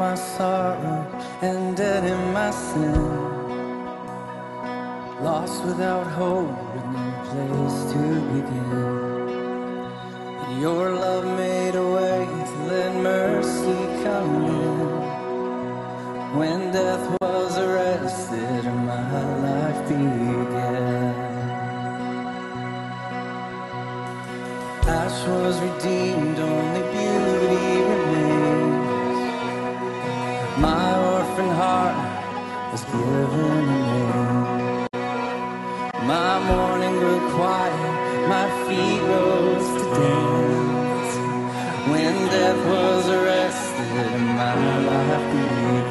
my sorrow and dead in my sin. Lost without hope and no place to begin. And your love made a way to let mercy come in. When death was arrested and my life began. Ash was redeemed was given to me. My morning grew quiet, my feet rose to dance. When death was arrested, my life began.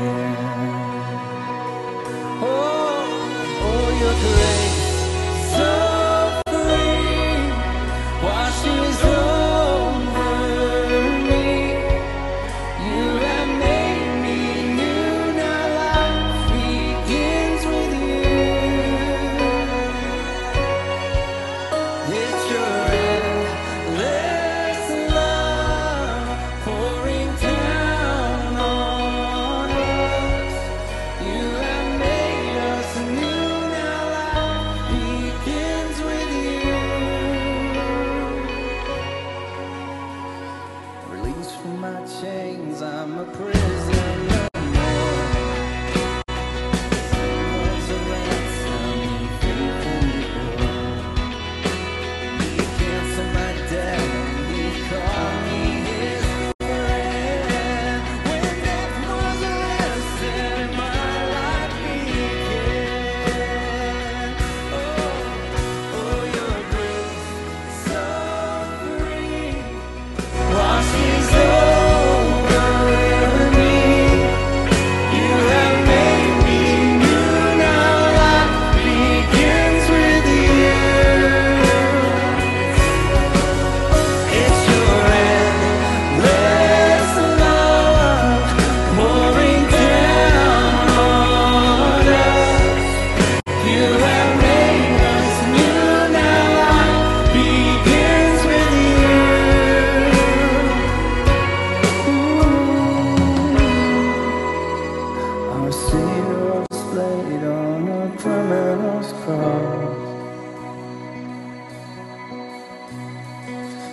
My zero's played on a criminal's cross.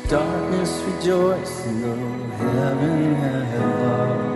Darkness rejoicing, though heaven had lost.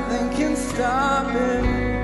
nothing can stop it.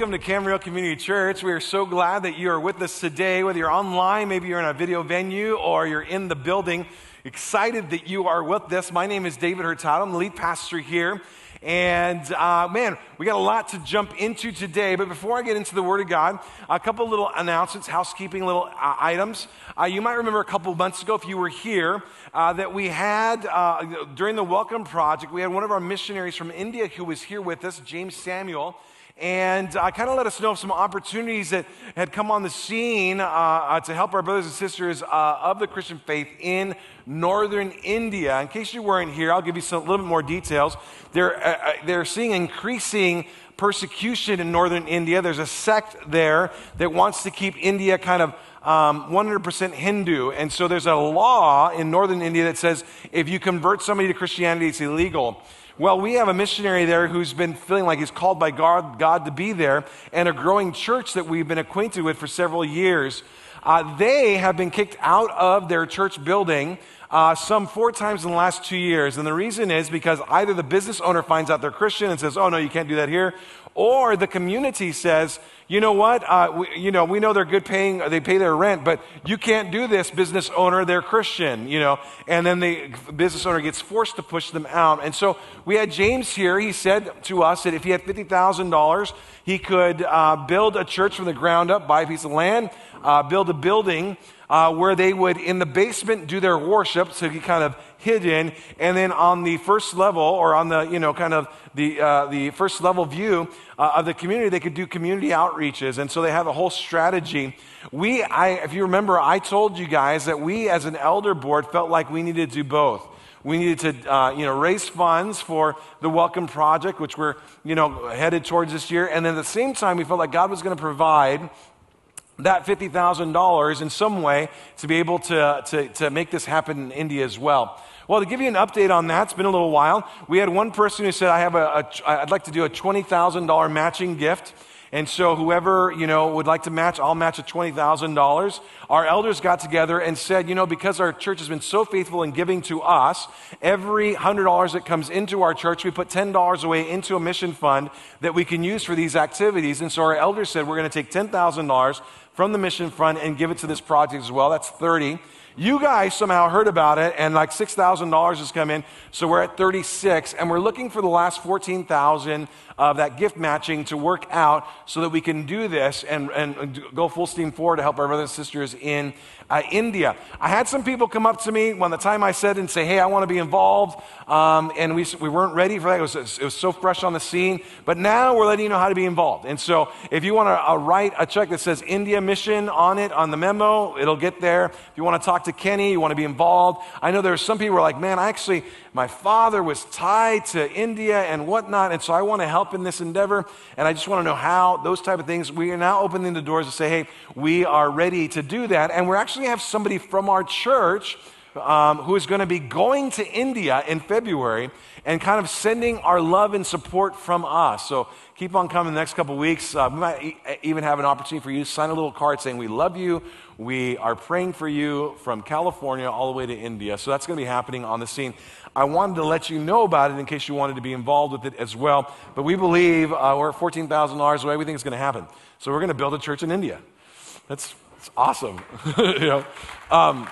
Welcome to Camarillo Community Church. We are so glad that you are with us today, whether you're online, maybe you're in a video venue, or you're in the building. Excited that you are with us. My name is David Hurtado. I'm the lead pastor here. And uh, man, we got a lot to jump into today. But before I get into the Word of God, a couple little announcements, housekeeping little uh, items. Uh, you might remember a couple months ago, if you were here, uh, that we had uh, during the Welcome Project, we had one of our missionaries from India who was here with us, James Samuel and uh, kind of let us know of some opportunities that had come on the scene uh, uh, to help our brothers and sisters uh, of the Christian faith in northern India. In case you weren't here, I'll give you a little bit more details. They're, uh, uh, they're seeing increasing persecution in northern India. There's a sect there that wants to keep India kind of um, 100% Hindu. And so there's a law in northern India that says if you convert somebody to Christianity, it's illegal. Well, we have a missionary there who's been feeling like he's called by God, God to be there, and a growing church that we've been acquainted with for several years. Uh, they have been kicked out of their church building uh, some four times in the last two years. And the reason is because either the business owner finds out they're Christian and says, oh, no, you can't do that here, or the community says, you know what, uh, we, you know, we know they're good paying, they pay their rent, but you can't do this, business owner, they're Christian, you know. And then the business owner gets forced to push them out. And so we had James here, he said to us that if he had $50,000, he could uh, build a church from the ground up, buy a piece of land, uh, build a building uh, where they would, in the basement, do their worship, so he kind of hidden, and then on the first level, or on the, you know, kind of the, uh, the first level view uh, of the community, they could do community outreaches. And so they have a whole strategy. We, I, if you remember, I told you guys that we as an elder board felt like we needed to do both. We needed to, uh, you know, raise funds for the Welcome Project, which we're, you know, headed towards this year. And then at the same time, we felt like God was going to provide that $50,000 in some way to be able to, to, to make this happen in India as well. Well, to give you an update on that, it's been a little while. We had one person who said, I have a, a I'd like to do a $20,000 matching gift. And so whoever, you know, would like to match, I'll match a $20,000. Our elders got together and said, you know, because our church has been so faithful in giving to us, every $100 that comes into our church, we put $10 away into a mission fund that we can use for these activities. And so our elders said, we're going to take $10,000 from the mission fund and give it to this project as well. That's 30. You guys somehow heard about it and like $6,000 has come in. So we're at 36 and we're looking for the last 14,000 of that gift matching to work out so that we can do this and, and go full steam forward to help our brothers and sisters in uh, India. I had some people come up to me when the time I said and say, hey, I want to be involved. Um, and we, we weren't ready for that. It was, it was so fresh on the scene. But now we're letting you know how to be involved. And so if you want to uh, write a check that says India Mission on it, on the memo, it'll get there. If you want to talk to Kenny, you want to be involved. I know there are some people who are like, man, I actually, my father was tied to India and whatnot. And so I want to help in this endeavor. And I just want to know how, those type of things. We are now opening the doors to say, hey, we are ready to do that. And we're actually have somebody from our church um, who is going to be going to India in February and kind of sending our love and support from us. So keep on coming the next couple weeks. Uh, we might e- even have an opportunity for you to sign a little card saying, We love you. We are praying for you from California all the way to India. So that's going to be happening on the scene. I wanted to let you know about it in case you wanted to be involved with it as well. But we believe uh, we're at $14,000 away. We think it's going to happen. So we're going to build a church in India. That's, that's awesome. you know? Um,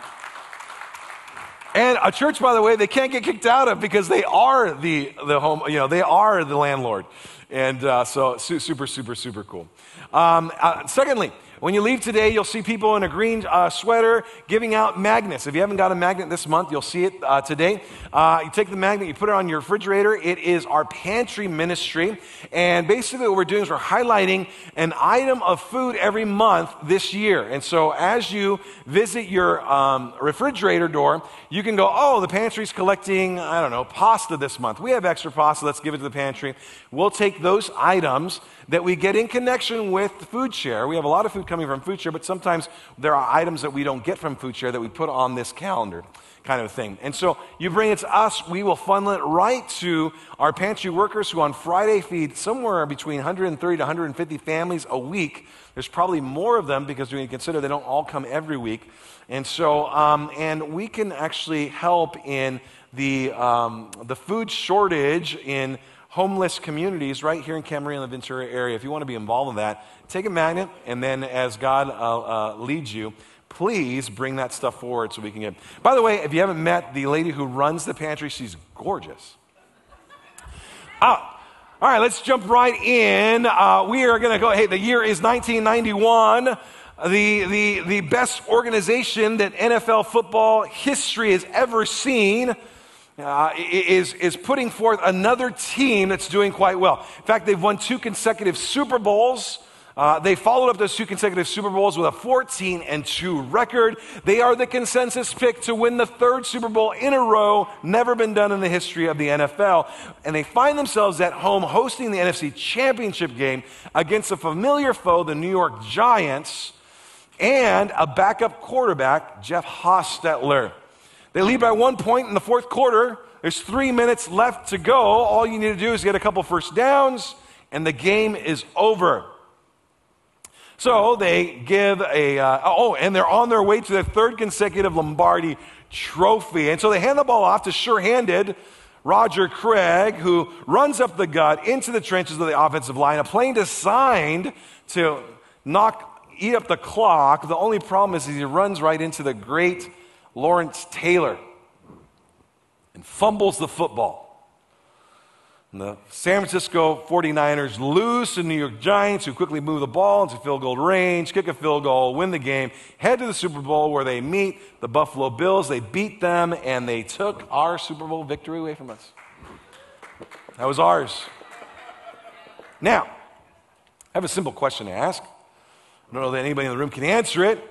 and a church, by the way, they can't get kicked out of because they are the, the home, you know, they are the landlord. And uh, so super, super, super cool. Um, uh, secondly, when you leave today, you'll see people in a green uh, sweater giving out magnets. If you haven't got a magnet this month, you'll see it uh, today. Uh, you take the magnet, you put it on your refrigerator. It is our pantry ministry. And basically, what we're doing is we're highlighting an item of food every month this year. And so, as you visit your um, refrigerator door, you can go, oh, the pantry's collecting, I don't know, pasta this month. We have extra pasta. Let's give it to the pantry. We'll take those items that we get in connection with food share. We have a lot of food coming from food share, but sometimes there are items that we don't get from food share that we put on this calendar kind of thing. And so you bring it to us, we will funnel it right to our pantry workers who on Friday feed somewhere between 130 to 150 families a week. There's probably more of them because we consider they don't all come every week. And so, um, and we can actually help in the, um, the food shortage in homeless communities right here in Camarillo and the Ventura area. If you want to be involved in that, take a magnet, and then as God uh, uh, leads you, please bring that stuff forward so we can get. By the way, if you haven't met the lady who runs the pantry, she's gorgeous. Ah, all right, let's jump right in. Uh, we are going to go. Hey, the year is 1991. The, the, the best organization that NFL football history has ever seen uh, is, is putting forth another team that's doing quite well. In fact, they've won two consecutive Super Bowls. Uh, they followed up those two consecutive Super Bowls with a 14 and 2 record. They are the consensus pick to win the third Super Bowl in a row, never been done in the history of the NFL. And they find themselves at home hosting the NFC Championship game against a familiar foe, the New York Giants, and a backup quarterback, Jeff Hostetler. They lead by one point in the fourth quarter. There's three minutes left to go. All you need to do is get a couple first downs, and the game is over. So they give a, uh, oh, and they're on their way to their third consecutive Lombardi trophy. And so they hand the ball off to sure handed Roger Craig, who runs up the gut into the trenches of the offensive line. A plane designed to knock, eat up the clock. The only problem is he runs right into the great Lawrence Taylor and fumbles the football. And the San Francisco 49ers lose to the New York Giants, who quickly move the ball into field goal range, kick a field goal, win the game, head to the Super Bowl where they meet the Buffalo Bills. They beat them, and they took our Super Bowl victory away from us. That was ours. Now, I have a simple question to ask. I don't know that anybody in the room can answer it,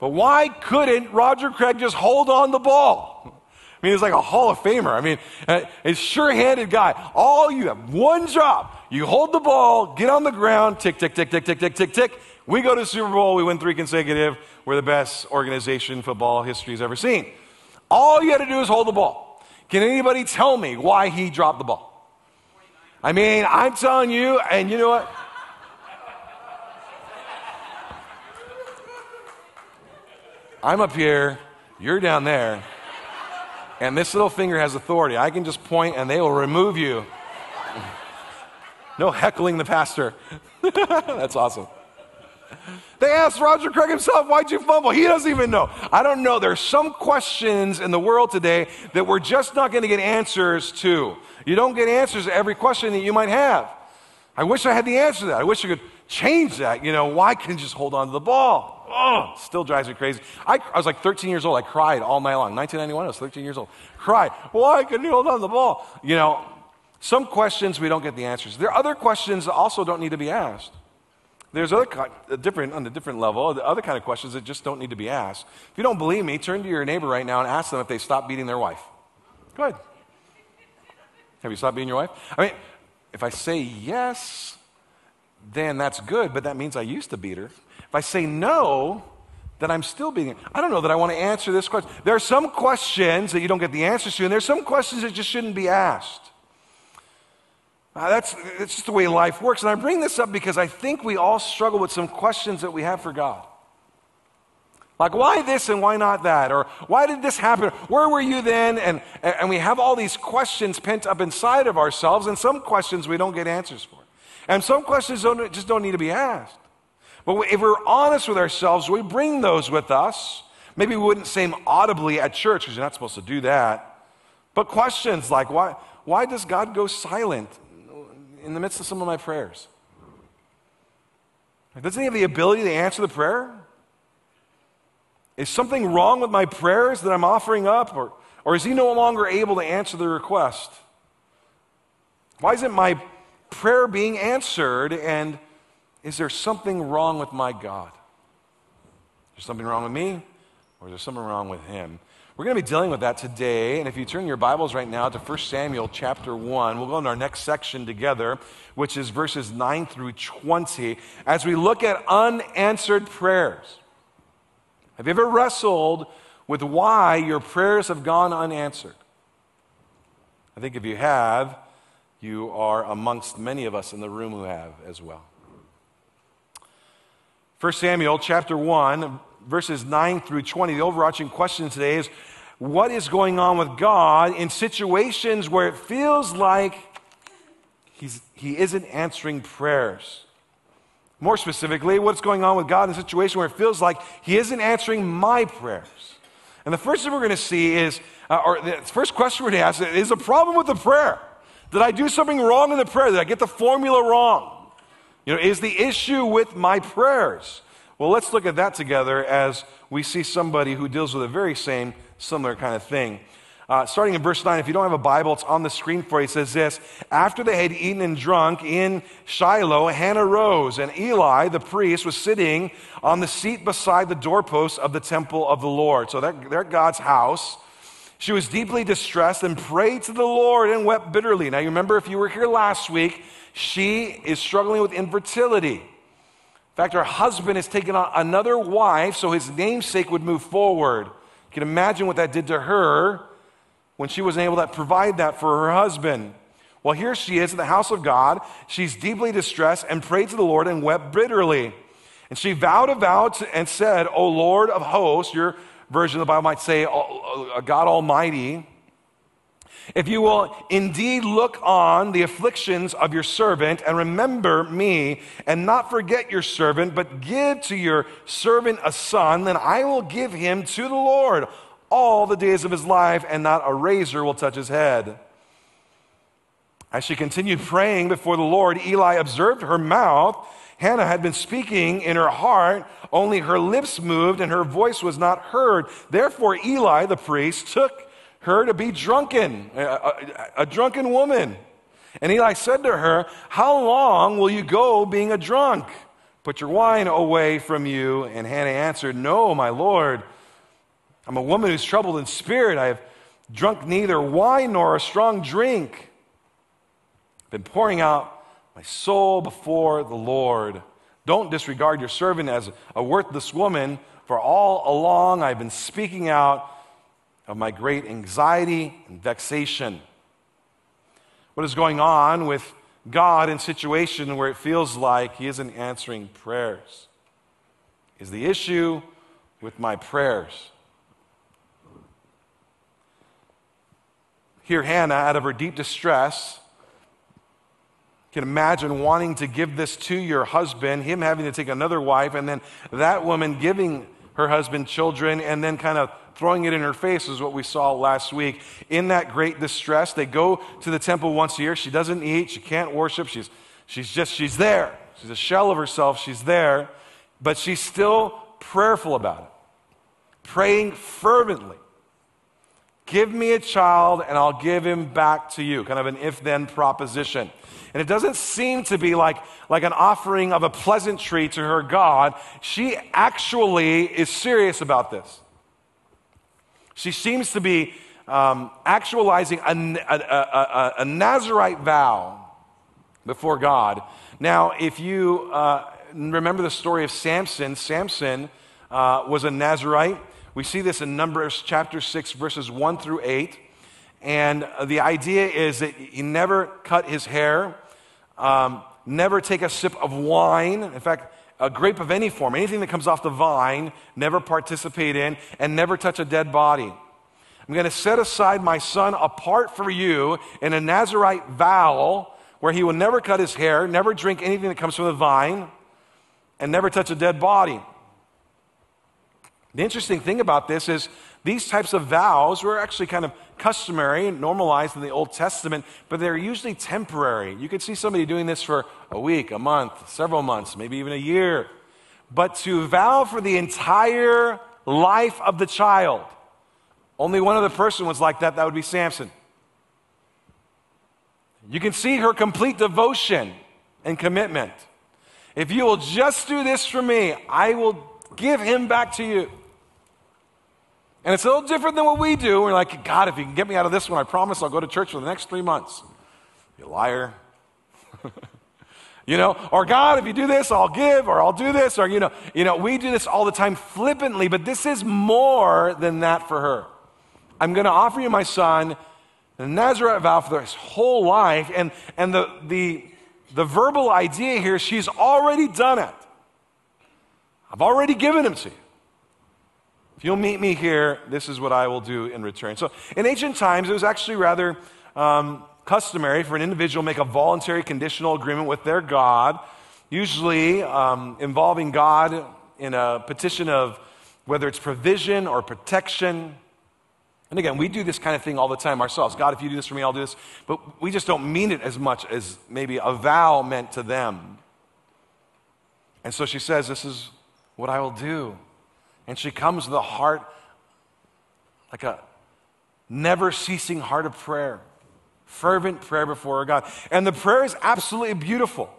but why couldn't Roger Craig just hold on the ball? I mean, he's like a Hall of Famer. I mean, uh, a sure handed guy. All you have one job. You hold the ball, get on the ground, tick, tick, tick, tick, tick, tick, tick, tick. We go to Super Bowl, we win three consecutive. We're the best organization football history's ever seen. All you had to do is hold the ball. Can anybody tell me why he dropped the ball? I mean, I'm telling you, and you know what? I'm up here, you're down there and this little finger has authority. I can just point and they will remove you. No heckling the pastor. That's awesome. They asked Roger Craig himself, Why'd you fumble? He doesn't even know. I don't know. There's some questions in the world today that we're just not going to get answers to. You don't get answers to every question that you might have. I wish I had the answer to that. I wish I could change that. You know, why can't you just hold on to the ball? Oh, still drives me crazy. I, I, was like 13 years old. I cried all night long. 1991, I was 13 years old. Cried. Why couldn't you hold on to the ball? You know, some questions we don't get the answers. There are other questions that also don't need to be asked. There's other different on a different level, the other kind of questions that just don't need to be asked. If you don't believe me, turn to your neighbor right now and ask them if they stopped beating their wife. Go ahead. Have you stopped beating your wife? I mean, if I say yes, then that's good, but that means I used to beat her. If I say no, then I'm still being. I don't know that I want to answer this question. There are some questions that you don't get the answers to, and there are some questions that just shouldn't be asked. Uh, that's, that's just the way life works. And I bring this up because I think we all struggle with some questions that we have for God. Like, why this and why not that? Or why did this happen? Where were you then? And, and we have all these questions pent up inside of ourselves, and some questions we don't get answers for. And some questions don't, just don't need to be asked. But if we're honest with ourselves, we bring those with us. Maybe we wouldn't say them audibly at church because you're not supposed to do that. But questions like, why, why does God go silent in the midst of some of my prayers? Doesn't he have the ability to answer the prayer? Is something wrong with my prayers that I'm offering up? Or, or is he no longer able to answer the request? Why isn't my prayer being answered and is there something wrong with my God? Is there something wrong with me? Or is there something wrong with him? We're going to be dealing with that today. And if you turn your Bibles right now to 1 Samuel chapter 1, we'll go into our next section together, which is verses 9 through 20, as we look at unanswered prayers. Have you ever wrestled with why your prayers have gone unanswered? I think if you have, you are amongst many of us in the room who have as well. 1 Samuel chapter 1, verses 9 through 20. The overarching question today is what is going on with God in situations where it feels like he's, he isn't answering prayers. More specifically, what's going on with God in a situation where it feels like He isn't answering my prayers. And the first thing we're going to see is, uh, or the first question we're going to ask is is a problem with the prayer. Did I do something wrong in the prayer? Did I get the formula wrong? You know, is the issue with my prayers? Well, let's look at that together as we see somebody who deals with the very same, similar kind of thing. Uh, starting in verse 9, if you don't have a Bible, it's on the screen for you. It says this After they had eaten and drunk in Shiloh, Hannah rose, and Eli, the priest, was sitting on the seat beside the doorpost of the temple of the Lord. So they're, they're God's house. She was deeply distressed and prayed to the Lord and wept bitterly. Now, you remember if you were here last week, she is struggling with infertility. In fact, her husband has taken on another wife so his namesake would move forward. You can imagine what that did to her when she wasn't able to provide that for her husband. Well, here she is in the house of God. She's deeply distressed and prayed to the Lord and wept bitterly. And she vowed a vow and said, O Lord of hosts, your version of the Bible might say, uh, God Almighty, if you will indeed look on the afflictions of your servant and remember me and not forget your servant, but give to your servant a son, then I will give him to the Lord all the days of his life, and not a razor will touch his head. As she continued praying before the Lord, Eli observed her mouth. Hannah had been speaking in her heart, only her lips moved and her voice was not heard. Therefore, Eli, the priest, took her to be drunken, a, a, a drunken woman. And Eli said to her, How long will you go being a drunk? Put your wine away from you. And Hannah answered, No, my Lord. I'm a woman who's troubled in spirit. I have drunk neither wine nor a strong drink. I've been pouring out my soul before the Lord. Don't disregard your servant as a worthless woman, for all along I've been speaking out of my great anxiety and vexation. What is going on with God in situation where it feels like He isn't answering prayers? Is the issue with my prayers? Here, Hannah, out of her deep distress, can imagine wanting to give this to your husband, him having to take another wife, and then that woman giving her husband children and then kind of throwing it in her face is what we saw last week. In that great distress, they go to the temple once a year. She doesn't eat, she can't worship, she's, she's just, she's there. She's a shell of herself, she's there, but she's still prayerful about it, praying fervently. Give me a child and I'll give him back to you. Kind of an if then proposition. And it doesn't seem to be like, like an offering of a pleasantry to her God. She actually is serious about this. She seems to be um, actualizing a, a, a, a, Nazarite vow before God. Now, if you uh, remember the story of Samson, Samson uh, was a Nazarite. We see this in Numbers chapter 6, verses 1 through 8. And the idea is that he never cut his hair, um, never take a sip of wine. In fact, a grape of any form, anything that comes off the vine, never participate in, and never touch a dead body. I'm going to set aside my son apart for you in a Nazarite vow where he will never cut his hair, never drink anything that comes from the vine, and never touch a dead body. The interesting thing about this is these types of vows were actually kind of customary, and normalized in the Old Testament, but they're usually temporary. You could see somebody doing this for a week, a month, several months, maybe even a year. But to vow for the entire life of the child, only one other person was like that, that would be Samson. You can see her complete devotion and commitment. If you will just do this for me, I will give him back to you. And it's a little different than what we do. We're like, God, if you can get me out of this one, I promise I'll go to church for the next three months. You liar. you know, or God, if you do this, I'll give, or I'll do this, or you know, you know, we do this all the time flippantly, but this is more than that for her. I'm going to offer you my son, the Nazarite vow for his whole life, and and the the the verbal idea here, she's already done it. I've already given him to you. If you'll meet me here, this is what I will do in return. So, in ancient times, it was actually rather um, customary for an individual to make a voluntary conditional agreement with their God, usually um, involving God in a petition of whether it's provision or protection. And again, we do this kind of thing all the time ourselves. God, if you do this for me, I'll do this. But we just don't mean it as much as maybe a vow meant to them. And so she says, This is what I will do. And she comes with a heart like a never ceasing heart of prayer, fervent prayer before God. And the prayer is absolutely beautiful.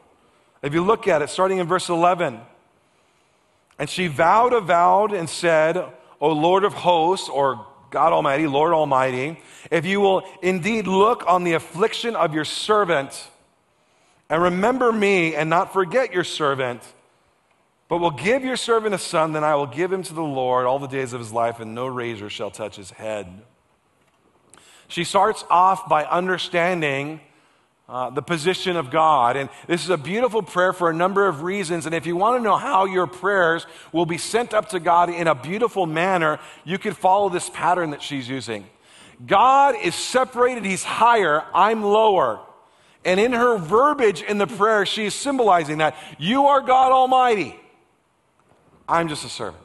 If you look at it, starting in verse 11, and she vowed a vow and said, O Lord of hosts, or God Almighty, Lord Almighty, if you will indeed look on the affliction of your servant and remember me and not forget your servant, but will give your servant a son, then I will give him to the Lord all the days of his life, and no razor shall touch his head. She starts off by understanding uh, the position of God. And this is a beautiful prayer for a number of reasons. And if you want to know how your prayers will be sent up to God in a beautiful manner, you could follow this pattern that she's using. God is separated, He's higher, I'm lower. And in her verbiage in the prayer, she is symbolizing that you are God Almighty. I'm just a servant.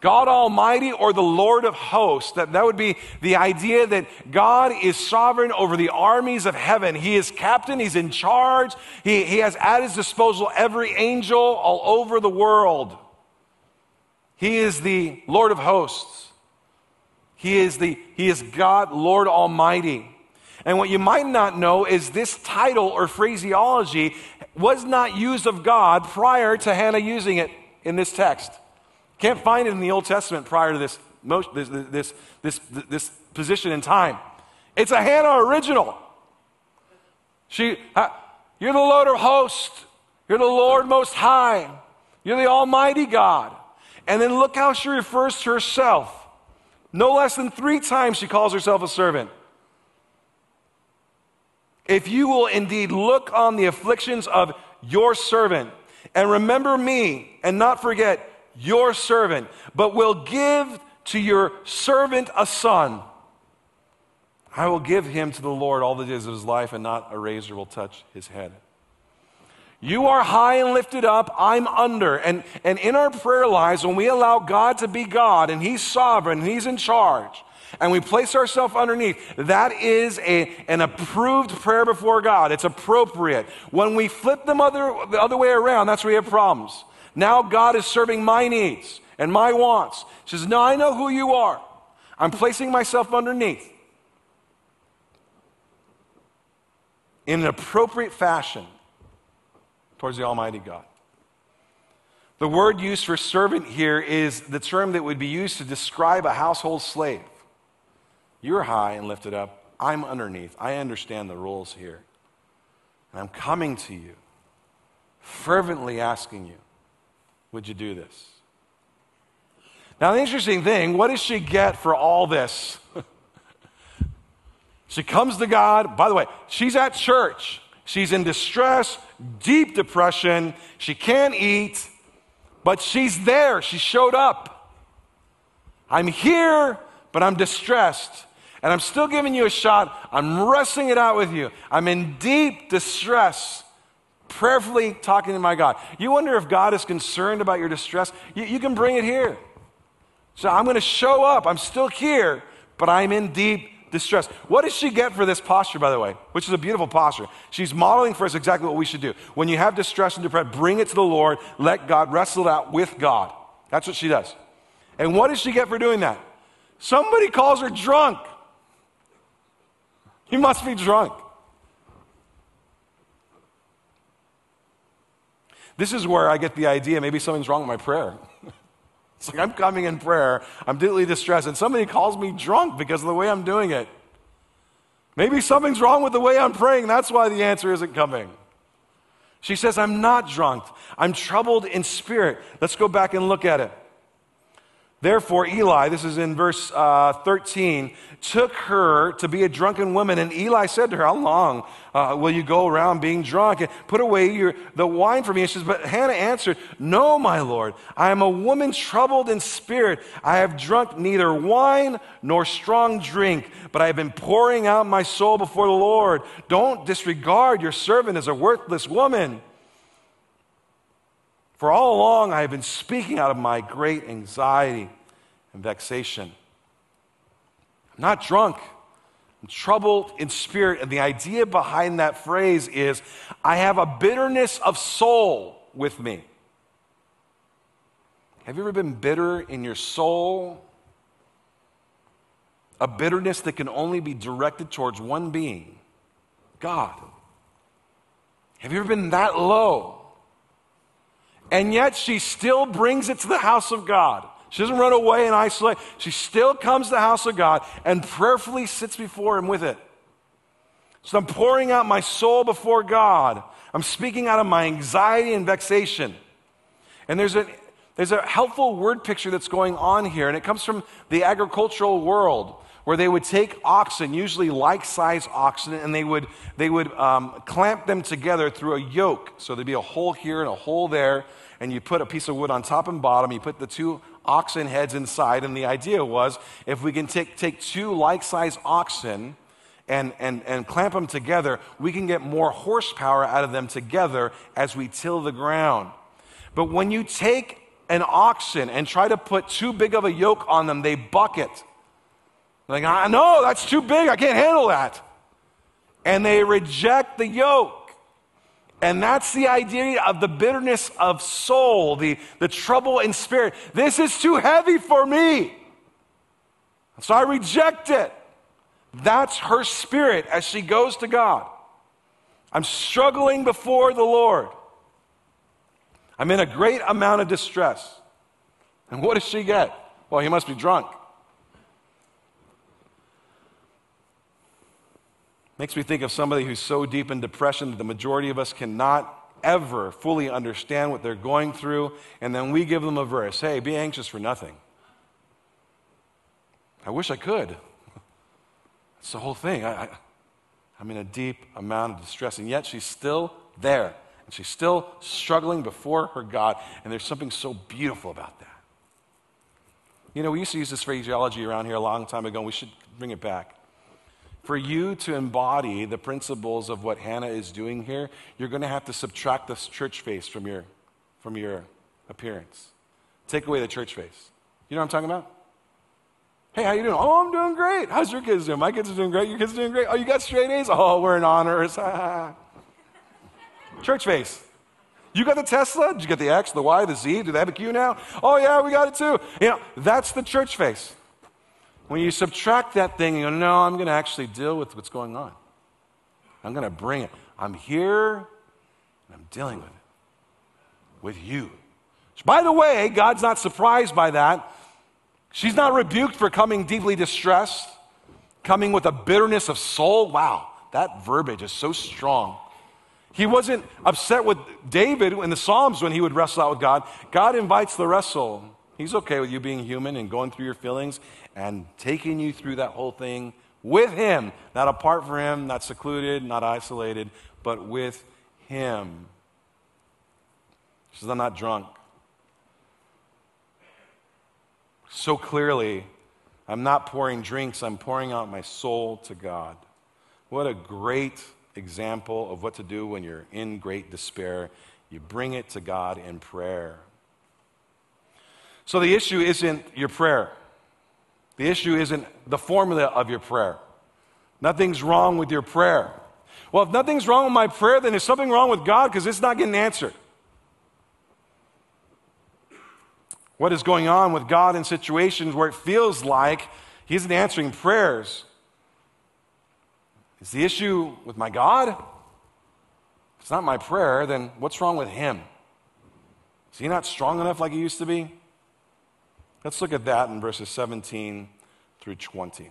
God Almighty or the Lord of hosts. That, that would be the idea that God is sovereign over the armies of heaven. He is captain, He's in charge, He, he has at His disposal every angel all over the world. He is the Lord of hosts. He is, the, he is God, Lord Almighty. And what you might not know is this title or phraseology was not used of God prior to Hannah using it in this text. Can't find it in the Old Testament prior to this, this, this, this, this position in time. It's a Hannah original. She, you're the Lord of hosts. You're the Lord Most High. You're the Almighty God. And then look how she refers to herself. No less than three times she calls herself a servant. If you will indeed look on the afflictions of your servant and remember me and not forget your servant, but will give to your servant a son. I will give him to the Lord all the days of his life, and not a razor will touch his head. You are high and lifted up, I'm under. And, and in our prayer lives, when we allow God to be God and He's sovereign, and He's in charge, and we place ourselves underneath, that is a, an approved prayer before God. It's appropriate. When we flip them other, the other way around, that's where we have problems. Now God is serving my needs and my wants. She says, No, I know who you are. I'm placing myself underneath in an appropriate fashion towards the Almighty God. The word used for servant here is the term that would be used to describe a household slave. You're high and lifted up. I'm underneath. I understand the rules here. And I'm coming to you, fervently asking you, would you do this? Now, the interesting thing, what does she get for all this? she comes to God. By the way, she's at church. She's in distress, deep depression. She can't eat, but she's there. She showed up. I'm here, but I'm distressed. And I'm still giving you a shot. I'm wrestling it out with you. I'm in deep distress, prayerfully talking to my God. You wonder if God is concerned about your distress? You, you can bring it here. So I'm going to show up. I'm still here, but I'm in deep distress. What does she get for this posture, by the way? Which is a beautiful posture. She's modeling for us exactly what we should do. When you have distress and depression, bring it to the Lord. Let God wrestle it out with God. That's what she does. And what does she get for doing that? Somebody calls her drunk. He must be drunk. This is where I get the idea maybe something's wrong with my prayer. it's like I'm coming in prayer, I'm deeply distressed, and somebody calls me drunk because of the way I'm doing it. Maybe something's wrong with the way I'm praying. That's why the answer isn't coming. She says, I'm not drunk. I'm troubled in spirit. Let's go back and look at it. Therefore, Eli, this is in verse uh, 13, took her to be a drunken woman. And Eli said to her, How long uh, will you go around being drunk? And put away your, the wine for me. And she says, But Hannah answered, No, my Lord. I am a woman troubled in spirit. I have drunk neither wine nor strong drink, but I have been pouring out my soul before the Lord. Don't disregard your servant as a worthless woman. For all along, I have been speaking out of my great anxiety and vexation. I'm not drunk. I'm troubled in spirit. And the idea behind that phrase is I have a bitterness of soul with me. Have you ever been bitter in your soul? A bitterness that can only be directed towards one being God. Have you ever been that low? And yet she still brings it to the house of God. She doesn't run away and isolate. She still comes to the house of God and prayerfully sits before Him with it. So I'm pouring out my soul before God. I'm speaking out of my anxiety and vexation. And there's a, there's a helpful word picture that's going on here, and it comes from the agricultural world where they would take oxen, usually like size oxen, and they would, they would um, clamp them together through a yoke. So there'd be a hole here and a hole there, and you put a piece of wood on top and bottom. You put the two oxen heads inside, and the idea was if we can take, take two like sized oxen and, and, and clamp them together, we can get more horsepower out of them together as we till the ground. But when you take an oxen and try to put too big of a yoke on them, they bucket. Like, I know that's too big. I can't handle that. And they reject the yoke. And that's the idea of the bitterness of soul, the, the trouble in spirit. This is too heavy for me. So I reject it. That's her spirit as she goes to God. I'm struggling before the Lord. I'm in a great amount of distress. And what does she get? Well, he must be drunk. Makes me think of somebody who's so deep in depression that the majority of us cannot ever fully understand what they're going through, and then we give them a verse hey, be anxious for nothing. I wish I could. That's the whole thing. I, I'm in a deep amount of distress, and yet she's still there, and she's still struggling before her God, and there's something so beautiful about that. You know, we used to use this phraseology around here a long time ago, and we should bring it back. For you to embody the principles of what Hannah is doing here, you're going to have to subtract the church face from your, from your appearance. Take away the church face. You know what I'm talking about? Hey, how you doing? Oh, I'm doing great. How's your kids doing? My kids are doing great. Your kids are doing great. Oh, you got straight A's? Oh, we're in honors. church face. You got the Tesla? Did you get the X, the Y, the Z? Do they have a Q now? Oh, yeah, we got it too. You know, that's the church face. When you subtract that thing, you go, no, I'm going to actually deal with what's going on. I'm going to bring it. I'm here and I'm dealing with it. With you. By the way, God's not surprised by that. She's not rebuked for coming deeply distressed, coming with a bitterness of soul. Wow, that verbiage is so strong. He wasn't upset with David in the Psalms when he would wrestle out with God. God invites the wrestle. He's okay with you being human and going through your feelings and taking you through that whole thing with Him, not apart from Him, not secluded, not isolated, but with Him. She says, I'm not drunk. So clearly, I'm not pouring drinks, I'm pouring out my soul to God. What a great example of what to do when you're in great despair. You bring it to God in prayer. So the issue isn't your prayer. The issue isn't the formula of your prayer. Nothing's wrong with your prayer. Well, if nothing's wrong with my prayer, then there's something wrong with God because it's not getting answered. What is going on with God in situations where it feels like He isn't answering prayers? Is the issue with my God? If it's not my prayer, then what's wrong with Him? Is He not strong enough like He used to be? Let's look at that in verses 17 through 20. It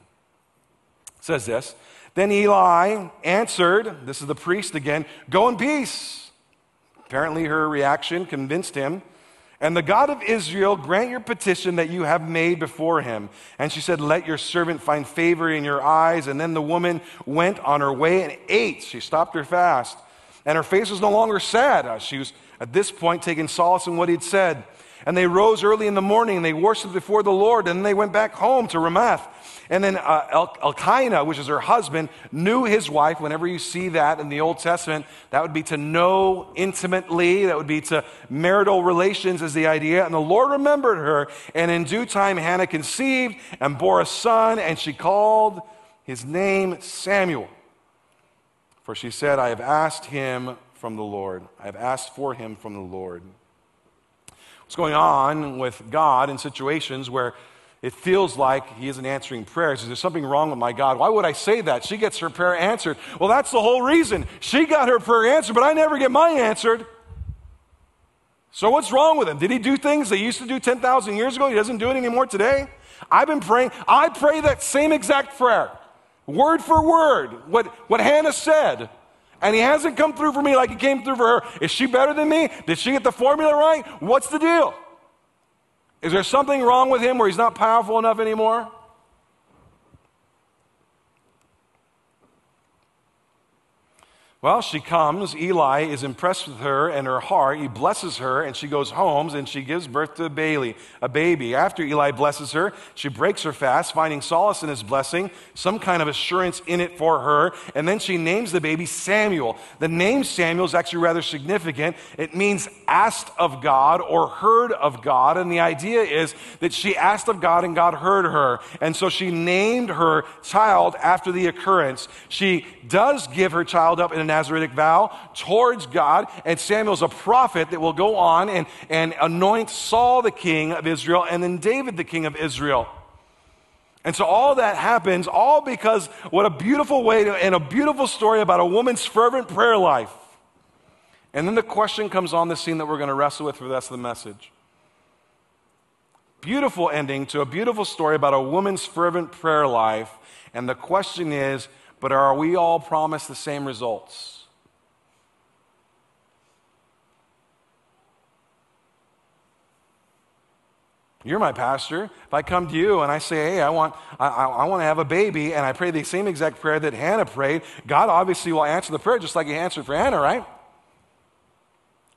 says this Then Eli answered, this is the priest again, go in peace. Apparently, her reaction convinced him. And the God of Israel grant your petition that you have made before him. And she said, Let your servant find favor in your eyes. And then the woman went on her way and ate. She stopped her fast. And her face was no longer sad. She was at this point taking solace in what he'd said. And they rose early in the morning and they worshiped before the Lord. And then they went back home to Ramath. And then uh, El- Elkanah, which is her husband, knew his wife. Whenever you see that in the Old Testament, that would be to know intimately. That would be to marital relations, is the idea. And the Lord remembered her. And in due time, Hannah conceived and bore a son. And she called his name Samuel. For she said, I have asked him from the Lord. I have asked for him from the Lord. What's going on with God in situations where it feels like he isn't answering prayers? Is there something wrong with my God? Why would I say that? She gets her prayer answered. Well, that's the whole reason. She got her prayer answered, but I never get mine answered. So what's wrong with him? Did he do things they used to do 10,000 years ago? He doesn't do it anymore today? I've been praying. I pray that same exact prayer, word for word, what, what Hannah said. And he hasn't come through for me like he came through for her. Is she better than me? Did she get the formula right? What's the deal? Is there something wrong with him where he's not powerful enough anymore? Well, she comes. Eli is impressed with her and her heart. He blesses her, and she goes home and she gives birth to baby. A baby. After Eli blesses her, she breaks her fast, finding solace in his blessing, some kind of assurance in it for her, and then she names the baby Samuel. The name Samuel is actually rather significant. It means asked of God or heard of God, and the idea is that she asked of God and God heard her, and so she named her child after the occurrence. She does give her child up in a Nazaritic vow towards God, and Samuel's a prophet that will go on and, and anoint Saul the king of Israel and then David the king of Israel. And so all that happens, all because what a beautiful way to, and a beautiful story about a woman's fervent prayer life. And then the question comes on the scene that we're going to wrestle with for the rest of the message. Beautiful ending to a beautiful story about a woman's fervent prayer life. And the question is, but are we all promised the same results? You're my pastor. If I come to you and I say, hey, I want, I, I, want to have a baby, and I pray the same exact prayer that Hannah prayed, God obviously will answer the prayer just like He answered for Hannah, right?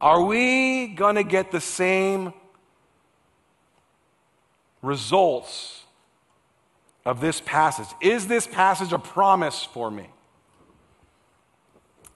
Are we going to get the same results of this passage? Is this passage a promise for me?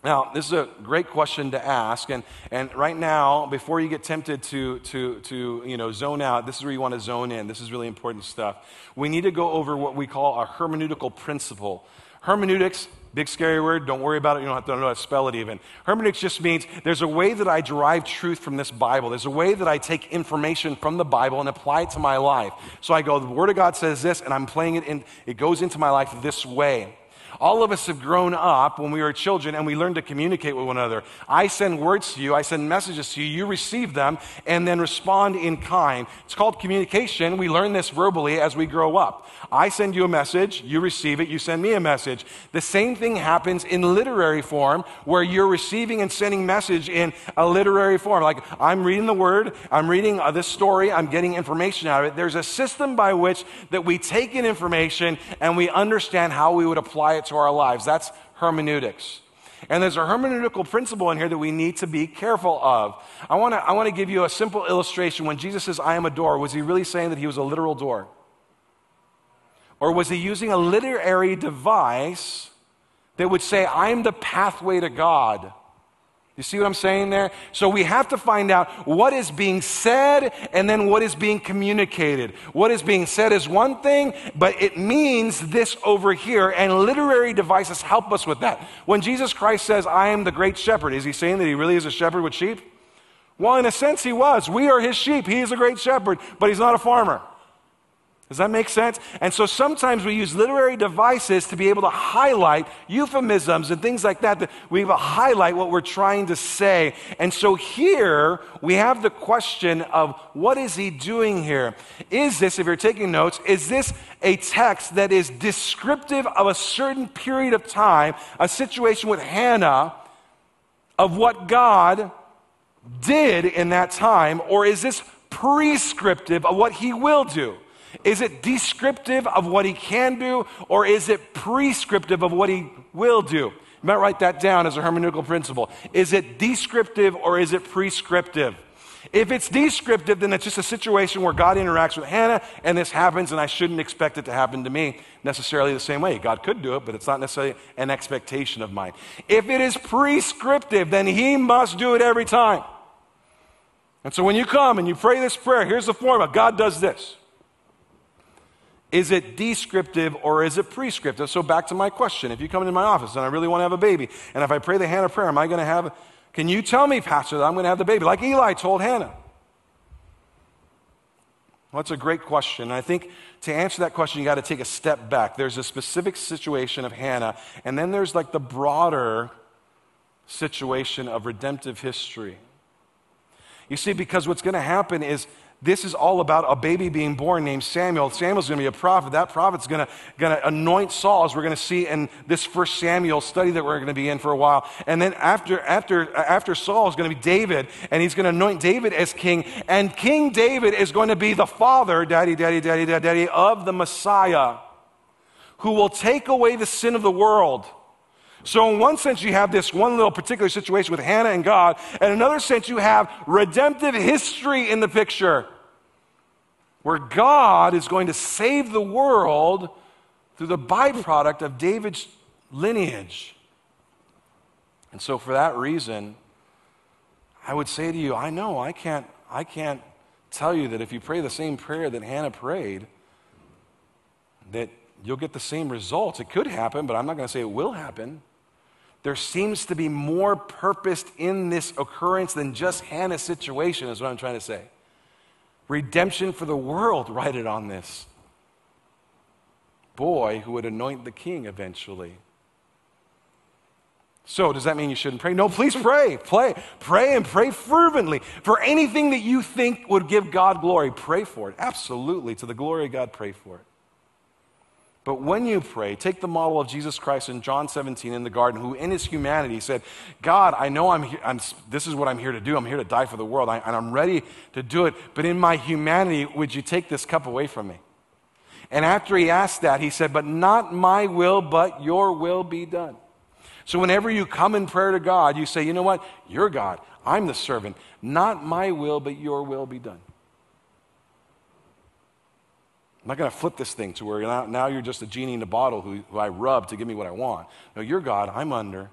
Now, this is a great question to ask, and, and right now, before you get tempted to, to, to you know, zone out, this is where you want to zone in. This is really important stuff. We need to go over what we call a hermeneutical principle. Hermeneutics, big scary word, don't worry about it, you don't have to know how to spell it even. Hermeneutics just means there's a way that I derive truth from this Bible. There's a way that I take information from the Bible and apply it to my life. So I go, the Word of God says this, and I'm playing it in, it goes into my life this way. All of us have grown up when we were children and we learned to communicate with one another. I send words to you, I send messages to you, you receive them, and then respond in kind. It's called communication. We learn this verbally as we grow up. I send you a message, you receive it, you send me a message. The same thing happens in literary form where you're receiving and sending message in a literary form. Like I'm reading the word, I'm reading uh, this story, I'm getting information out of it. There's a system by which that we take in information and we understand how we would apply it to our lives. That's hermeneutics. And there's a hermeneutical principle in here that we need to be careful of. I want to I wanna give you a simple illustration. When Jesus says, I am a door, was he really saying that he was a literal door? Or was he using a literary device that would say, I'm the pathway to God? You see what I'm saying there? So we have to find out what is being said and then what is being communicated. What is being said is one thing, but it means this over here, and literary devices help us with that. When Jesus Christ says, I am the great shepherd, is he saying that he really is a shepherd with sheep? Well, in a sense, he was. We are his sheep. He is a great shepherd, but he's not a farmer. Does that make sense? And so sometimes we use literary devices to be able to highlight euphemisms and things like that, that we highlight what we're trying to say. And so here we have the question of what is he doing here? Is this, if you're taking notes, is this a text that is descriptive of a certain period of time, a situation with Hannah, of what God did in that time, or is this prescriptive of what he will do? Is it descriptive of what he can do, or is it prescriptive of what he will do? You might write that down as a hermeneutical principle. Is it descriptive or is it prescriptive? If it's descriptive, then it's just a situation where God interacts with Hannah and this happens, and I shouldn't expect it to happen to me necessarily the same way. God could do it, but it's not necessarily an expectation of mine. If it is prescriptive, then He must do it every time. And so when you come and you pray this prayer, here's the formula God does this. Is it descriptive or is it prescriptive? So back to my question. If you come into my office and I really want to have a baby, and if I pray the Hannah prayer, am I going to have can you tell me, Pastor, that I'm going to have the baby? Like Eli told Hannah. Well, that's a great question. And I think to answer that question, you got to take a step back. There's a specific situation of Hannah, and then there's like the broader situation of redemptive history. You see, because what's going to happen is this is all about a baby being born named Samuel. Samuel's going to be a prophet. That prophet's going to, anoint Saul, as we're going to see in this first Samuel study that we're going to be in for a while. And then after, after, after Saul is going to be David, and he's going to anoint David as king. And King David is going to be the father, daddy, daddy, daddy, daddy, daddy, of the Messiah, who will take away the sin of the world. So, in one sense, you have this one little particular situation with Hannah and God. In another sense, you have redemptive history in the picture where God is going to save the world through the byproduct of David's lineage. And so, for that reason, I would say to you, I know I can't, I can't tell you that if you pray the same prayer that Hannah prayed, that you'll get the same results. It could happen, but I'm not going to say it will happen. There seems to be more purpose in this occurrence than just Hannah's situation, is what I'm trying to say redemption for the world Write it on this boy who would anoint the king eventually. So, does that mean you shouldn't pray? No, please pray. Pray. Pray and pray fervently. For anything that you think would give God glory, pray for it. Absolutely. To the glory of God, pray for it. But when you pray, take the model of Jesus Christ in John 17 in the garden, who in his humanity said, God, I know I'm, here, I'm this is what I'm here to do. I'm here to die for the world, I, and I'm ready to do it. But in my humanity, would you take this cup away from me? And after he asked that, he said, But not my will, but your will be done. So whenever you come in prayer to God, you say, You know what? You're God. I'm the servant. Not my will, but your will be done. I'm not going to flip this thing to where now, you're just a genie in a bottle who, who I rub to give me what I want. No, you're God. I'm under.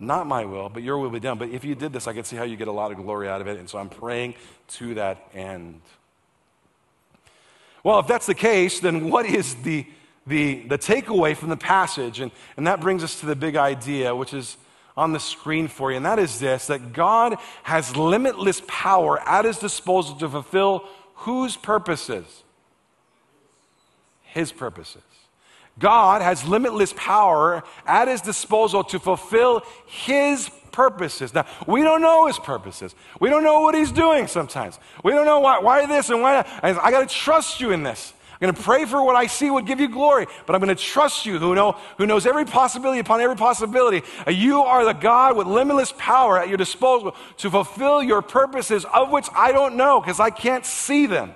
Not my will, but your will be done. But if you did this, I could see how you get a lot of glory out of it. And so I'm praying to that end. Well, if that's the case, then what is the, the, the takeaway from the passage? And, and that brings us to the big idea, which is on the screen for you. And that is this that God has limitless power at his disposal to fulfill whose purposes? His purposes. God has limitless power at his disposal to fulfill his purposes. Now, we don't know his purposes. We don't know what he's doing sometimes. We don't know why, why this and why that. I got to trust you in this. I'm going to pray for what I see would give you glory, but I'm going to trust you who, know, who knows every possibility upon every possibility. Uh, you are the God with limitless power at your disposal to fulfill your purposes, of which I don't know because I can't see them.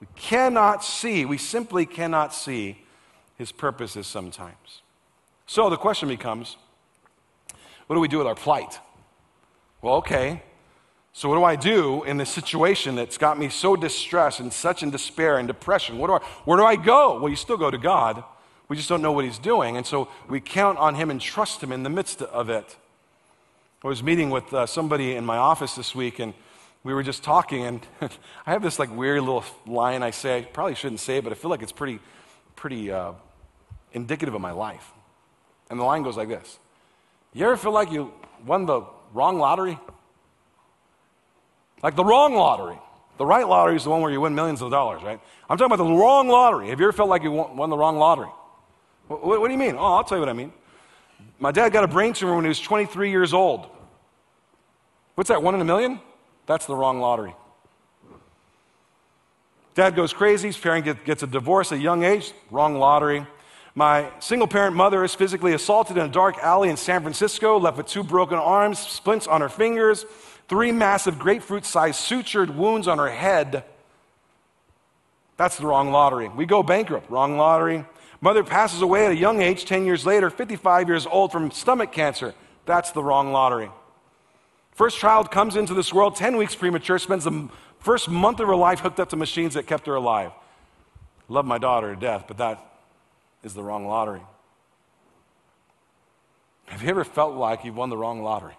We cannot see, we simply cannot see his purposes sometimes. So the question becomes what do we do with our plight? Well, okay. So, what do I do in this situation that's got me so distressed and such in despair and depression? What do I, where do I go? Well, you still go to God. We just don't know what He's doing. And so we count on Him and trust Him in the midst of it. I was meeting with uh, somebody in my office this week, and we were just talking, and I have this like weird little line I say. I probably shouldn't say it, but I feel like it's pretty, pretty uh, indicative of my life. And the line goes like this You ever feel like you won the wrong lottery? Like the wrong lottery. The right lottery is the one where you win millions of dollars, right? I'm talking about the wrong lottery. Have you ever felt like you won the wrong lottery? What, what do you mean? Oh, I'll tell you what I mean. My dad got a brain tumor when he was 23 years old. What's that, one in a million? That's the wrong lottery. Dad goes crazy. His parent gets a divorce at a young age. Wrong lottery. My single parent mother is physically assaulted in a dark alley in San Francisco, left with two broken arms, splints on her fingers. three massive grapefruit sized sutured wounds on her head. That's the wrong lottery. We go bankrupt, wrong lottery. Mother passes away at a young age, 10 years later, 55 years old from stomach cancer. That's the wrong lottery. First child comes into this world 10 weeks premature, spends the first month of her life hooked up to machines that kept her alive. Love my daughter to death, but that is the wrong lottery. Have you ever felt like you've won the wrong lottery?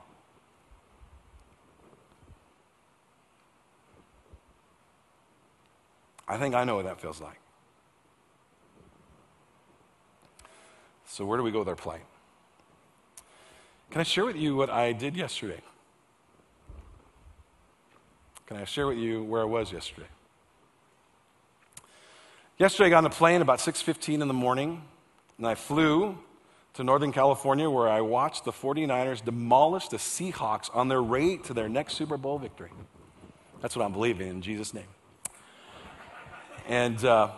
I think I know what that feels like. So, where do we go with our plight? Can I share with you what I did yesterday? Can I share with you where I was yesterday? Yesterday, I got on a plane about 6:15 in the morning, and I flew to Northern California, where I watched the 49ers demolish the Seahawks on their way to their next Super Bowl victory. That's what I'm believing in Jesus' name. And uh,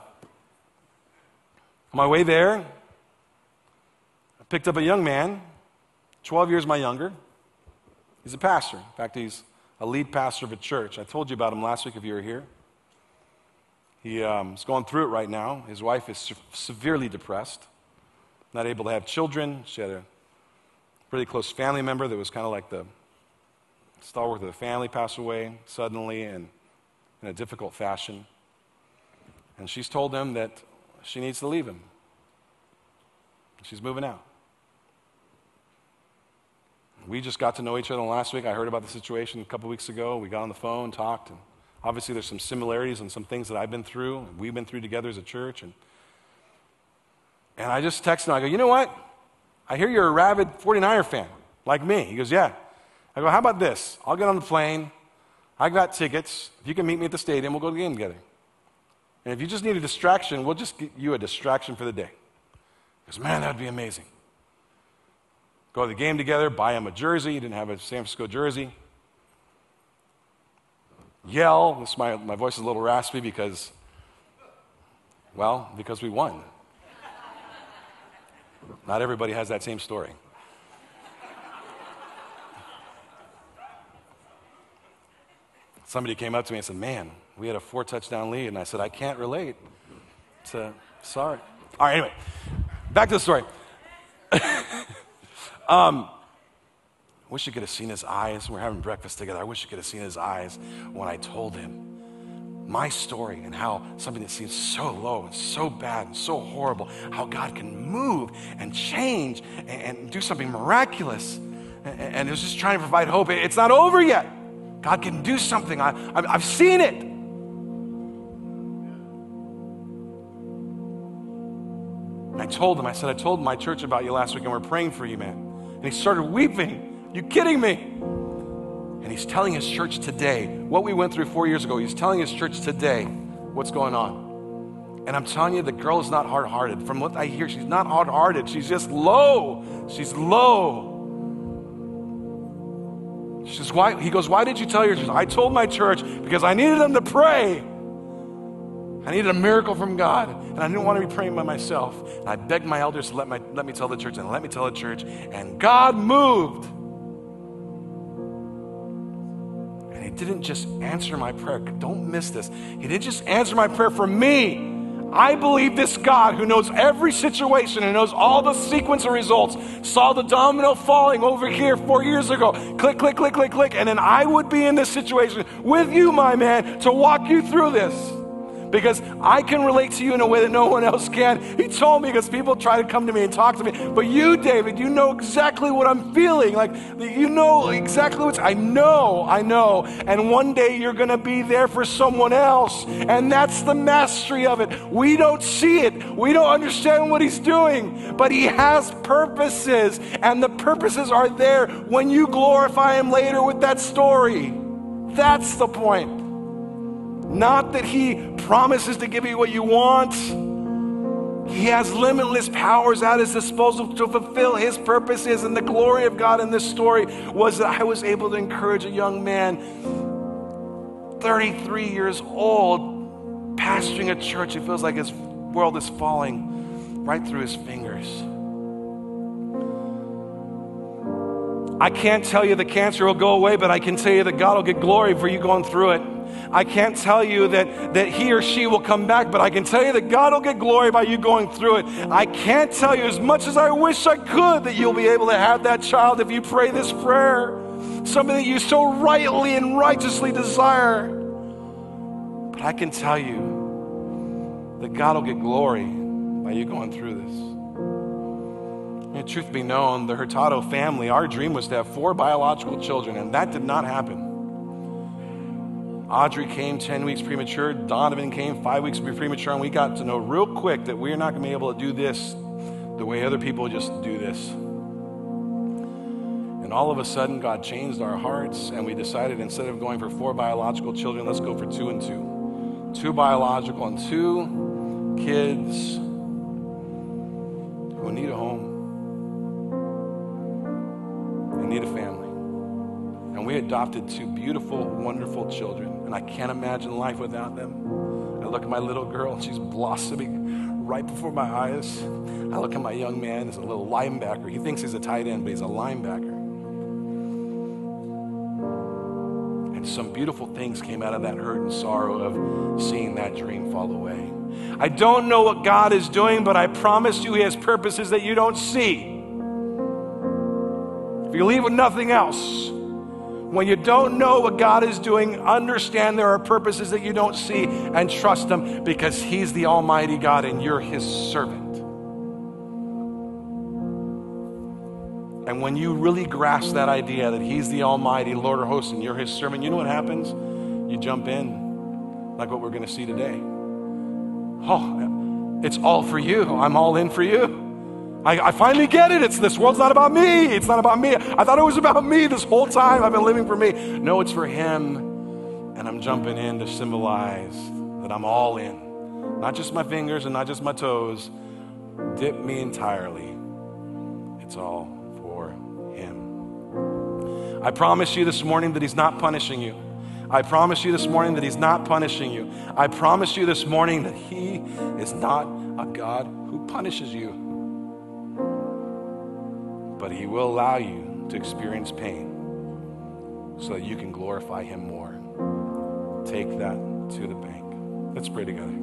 on my way there, I picked up a young man, 12 years my younger. He's a pastor. In fact, he's a lead pastor of a church. I told you about him last week if you were here. He um, going through it right now. His wife is se- severely depressed, not able to have children. She had a really close family member that was kind of like the stalwart of the family pass away suddenly and in a difficult fashion. And she's told him that she needs to leave him. She's moving out. We just got to know each other last week. I heard about the situation a couple weeks ago. We got on the phone, talked, and obviously there's some similarities and some things that I've been through and we've been through together as a church. And, and I just texted him. I go, you know what? I hear you're a rabid 49er fan, like me. He goes, yeah. I go, how about this? I'll get on the plane. I got tickets. If you can meet me at the stadium, we'll go to the game together. And if you just need a distraction, we'll just get you a distraction for the day. He goes, man, that would be amazing. Go to the game together, buy him a jersey. He didn't have a San Francisco jersey. Yell. This my, my voice is a little raspy because, well, because we won. Not everybody has that same story. Somebody came up to me and said, Man, we had a four touchdown lead. And I said, I can't relate. So, sorry. All right, anyway, back to the story. um, I wish you could have seen his eyes. We're having breakfast together. I wish you could have seen his eyes when I told him my story and how something that seems so low and so bad and so horrible, how God can move and change and, and do something miraculous. And, and it was just trying to provide hope. It's not over yet. God can do something. I, I've, seen it. I told him, I said, I told my church about you last week and we're praying for you, man. And he started weeping. You kidding me? And he's telling his church today what we went through four years ago. He's telling his church today what's going on. And I'm telling you, the girl is not hard hearted. From what I hear, she's not hard hearted. She's just low. She's low. She says, why? He goes, Why did you tell your church? I told my church because I needed them to pray. I needed a miracle from God, and I didn't want to be praying by myself. And I begged my elders to let, my, let me tell the church, and let me tell the church. And God moved. And He didn't just answer my prayer. Don't miss this. He didn't just answer my prayer for me. I believe this God who knows every situation and knows all the sequence of results saw the domino falling over here four years ago. Click, click, click, click, click. And then I would be in this situation with you, my man, to walk you through this because I can relate to you in a way that no one else can. He told me because people try to come to me and talk to me. But you, David, you know exactly what I'm feeling. Like, you know exactly what's, I know, I know. And one day you're going to be there for someone else. And that's the mastery of it. We don't see it, we don't understand what he's doing, but he has purposes. And the purposes are there when you glorify him later with that story. That's the point. Not that He promises to give you what you want. He has limitless powers at His disposal to fulfill His purposes. And the glory of God in this story was that I was able to encourage a young man, 33 years old, pastoring a church. It feels like his world is falling right through his fingers. I can't tell you the cancer will go away, but I can tell you that God will get glory for you going through it. I can't tell you that, that he or she will come back, but I can tell you that God will get glory by you going through it. I can't tell you as much as I wish I could that you'll be able to have that child if you pray this prayer, something that you so rightly and righteously desire. But I can tell you that God will get glory by you going through this. And truth be known, the Hurtado family, our dream was to have four biological children, and that did not happen. Audrey came 10 weeks premature, Donovan came five weeks premature, and we got to know real quick that we're not going to be able to do this the way other people just do this. And all of a sudden, God changed our hearts, and we decided instead of going for four biological children, let's go for two and two. Two biological and two kids who need a home and need a family. And we adopted two beautiful, wonderful children, and I can't imagine life without them. I look at my little girl, and she's blossoming right before my eyes. I look at my young man, he's a little linebacker. He thinks he's a tight end, but he's a linebacker. And some beautiful things came out of that hurt and sorrow of seeing that dream fall away. I don't know what God is doing, but I promise you, He has purposes that you don't see. If you leave with nothing else, when you don't know what God is doing, understand there are purposes that you don't see and trust Him because He's the Almighty God and you're His servant. And when you really grasp that idea that He's the Almighty Lord of hosts and you're His servant, you know what happens? You jump in, like what we're going to see today. Oh, it's all for you. I'm all in for you. I, I, finally get it. It's this world's not about me. It's not about me. I thought it was about me this whole time. I've been living for me. No, it's for Him. And I'm jumping in to symbolize that I'm all in. Not just my fingers and not just my toes. Dip me entirely. It's all for Him. I promise you this morning that He's not punishing you. I promise you this morning that He's not punishing you. I promise you this morning that He is not a God who punishes you but He will allow you to experience pain so that you can glorify Him more. Take that to the bank. Let's pray together.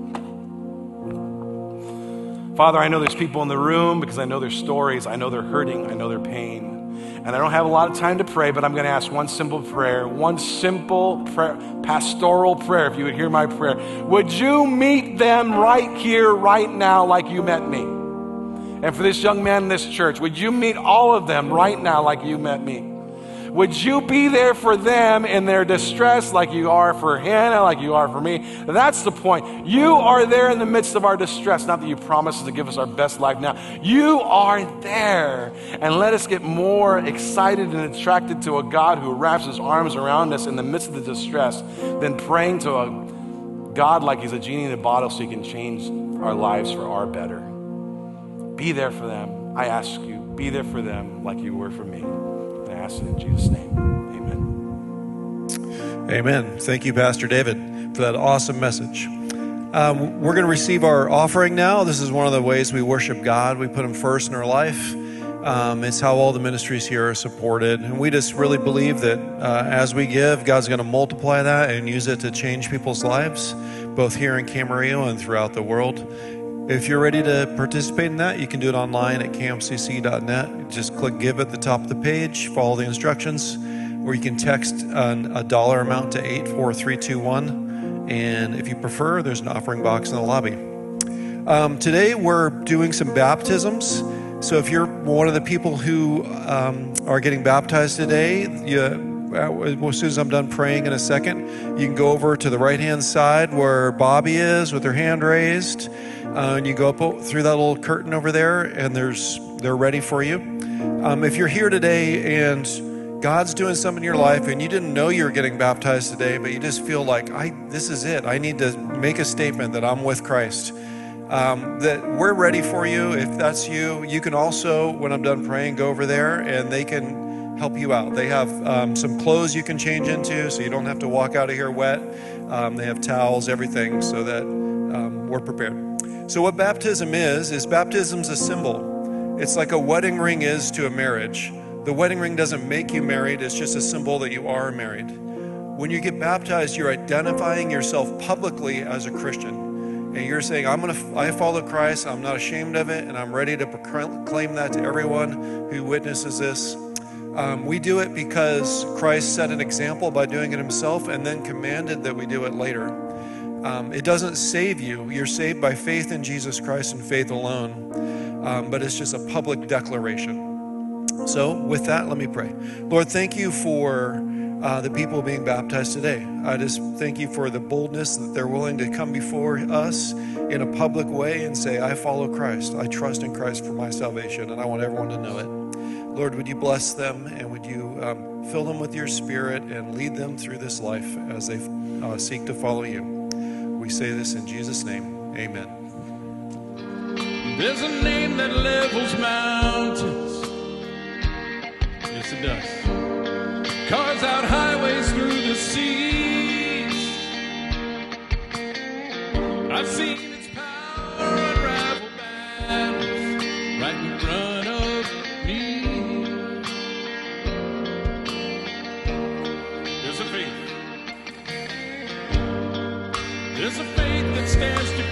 Father, I know there's people in the room because I know their stories, I know they're hurting, I know their pain. And I don't have a lot of time to pray, but I'm going to ask one simple prayer, one simple prayer, pastoral prayer, if you would hear my prayer. Would you meet them right here, right now, like you met me? And for this young man in this church, would you meet all of them right now like you met me? Would you be there for them in their distress like you are for Hannah, like you are for me? That's the point. You are there in the midst of our distress. Not that you promise to give us our best life now. You are there. And let us get more excited and attracted to a God who wraps His arms around us in the midst of the distress than praying to a God like He's a genie in a bottle so He can change our lives for our better. Be there for them. I ask you, be there for them like you were for me. I ask it in Jesus' name. Amen. Amen. Thank you, Pastor David, for that awesome message. Um, we're going to receive our offering now. This is one of the ways we worship God. We put Him first in our life. Um, it's how all the ministries here are supported. And we just really believe that uh, as we give, God's going to multiply that and use it to change people's lives, both here in Camarillo and throughout the world. If you're ready to participate in that, you can do it online at camcc.net. Just click give at the top of the page, follow the instructions, or you can text an, a dollar amount to 84321. And if you prefer, there's an offering box in the lobby. Um, today, we're doing some baptisms. So if you're one of the people who um, are getting baptized today, you, as soon as I'm done praying in a second, you can go over to the right hand side where Bobby is with her hand raised. Uh, and you go up through that little curtain over there, and there's they're ready for you. Um, if you're here today and God's doing something in your life, and you didn't know you were getting baptized today, but you just feel like I this is it. I need to make a statement that I'm with Christ. Um, that we're ready for you. If that's you, you can also, when I'm done praying, go over there and they can help you out. They have um, some clothes you can change into so you don't have to walk out of here wet. Um, they have towels, everything, so that um, we're prepared. So, what baptism is, is baptism's a symbol. It's like a wedding ring is to a marriage. The wedding ring doesn't make you married, it's just a symbol that you are married. When you get baptized, you're identifying yourself publicly as a Christian. And you're saying, I'm gonna, I follow Christ, I'm not ashamed of it, and I'm ready to proclaim that to everyone who witnesses this. Um, we do it because Christ set an example by doing it himself and then commanded that we do it later. Um, it doesn't save you. You're saved by faith in Jesus Christ and faith alone, um, but it's just a public declaration. So, with that, let me pray. Lord, thank you for uh, the people being baptized today. I just thank you for the boldness that they're willing to come before us in a public way and say, I follow Christ. I trust in Christ for my salvation, and I want everyone to know it. Lord, would you bless them and would you um, fill them with your spirit and lead them through this life as they uh, seek to follow you? We say this in Jesus' name. Amen. There's a name that levels mountains. Yes, it does. Carves out highways through the seas. I've seen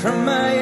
from my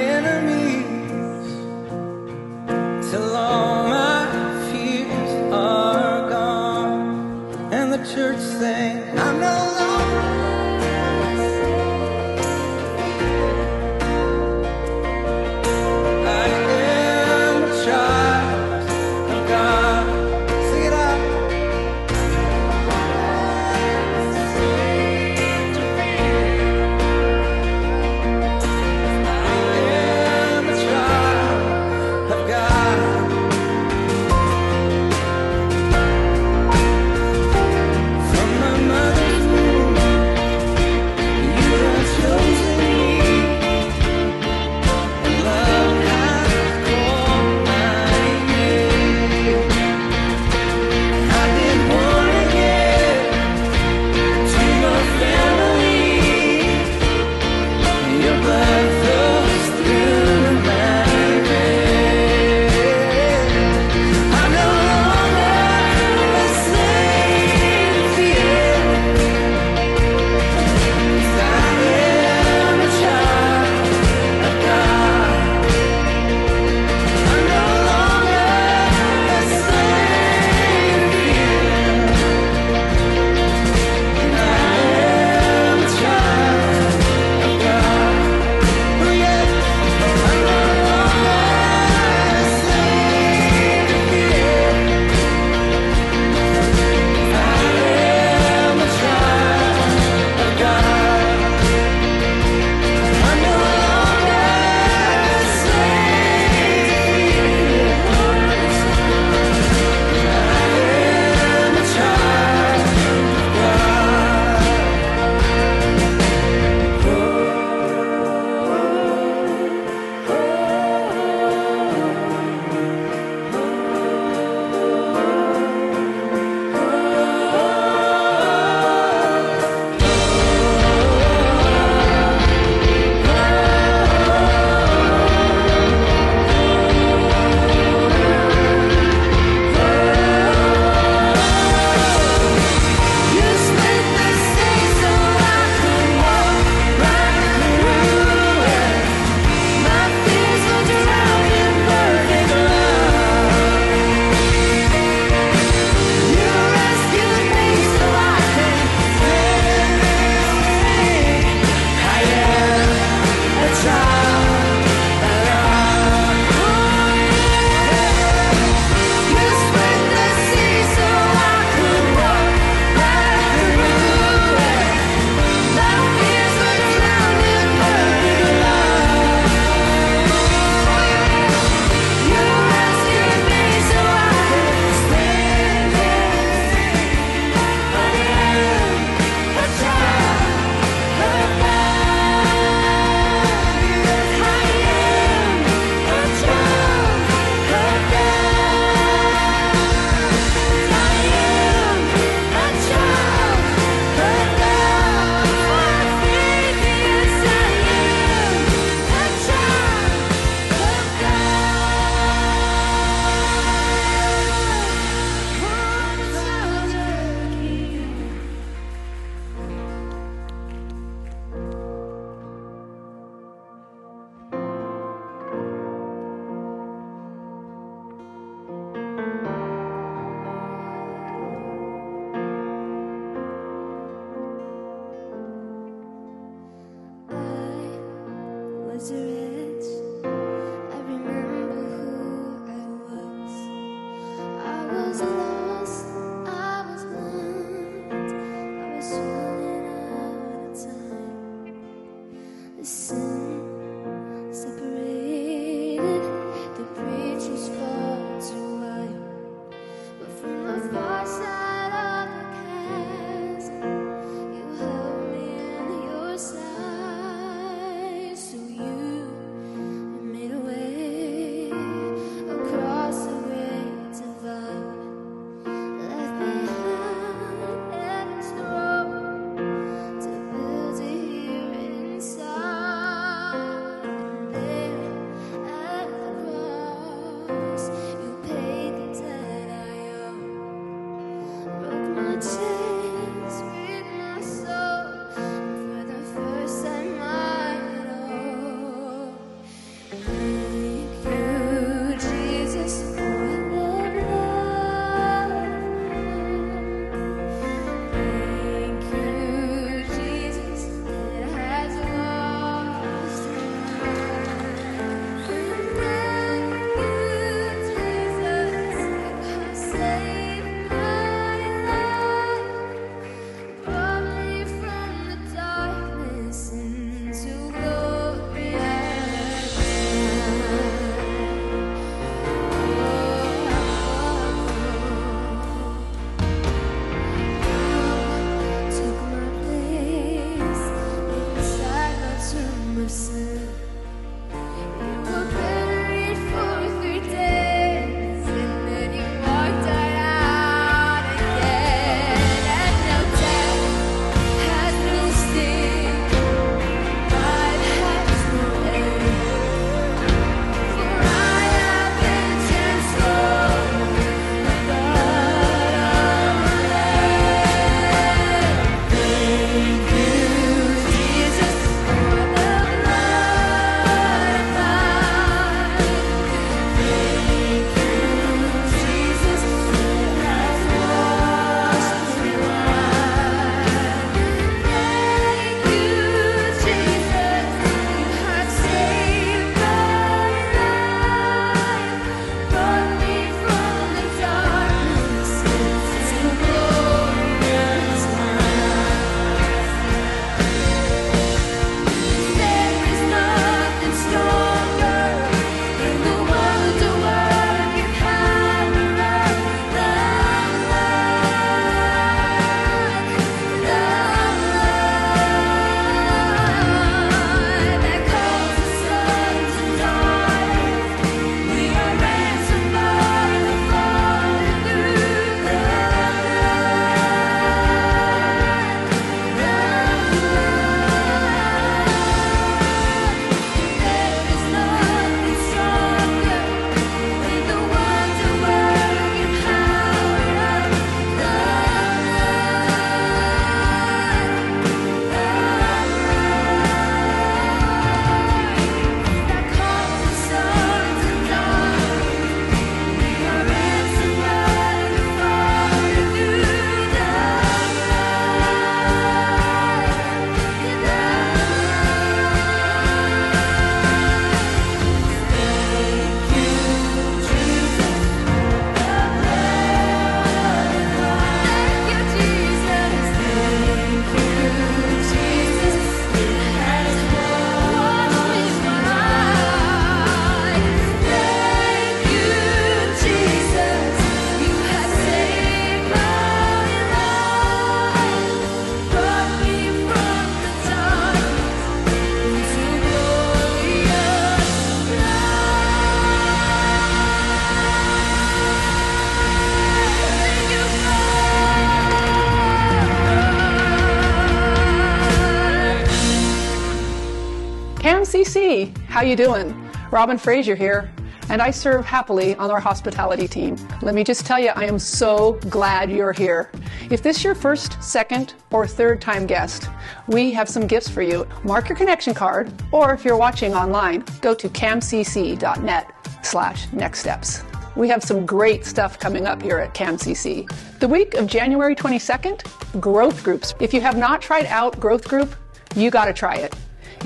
how you doing? Robin Frazier here, and I serve happily on our hospitality team. Let me just tell you, I am so glad you're here. If this is your first, second, or third time guest, we have some gifts for you. Mark your connection card, or if you're watching online, go to camcc.net slash next steps. We have some great stuff coming up here at CamCC. The week of January 22nd, growth groups. If you have not tried out growth group, you got to try it.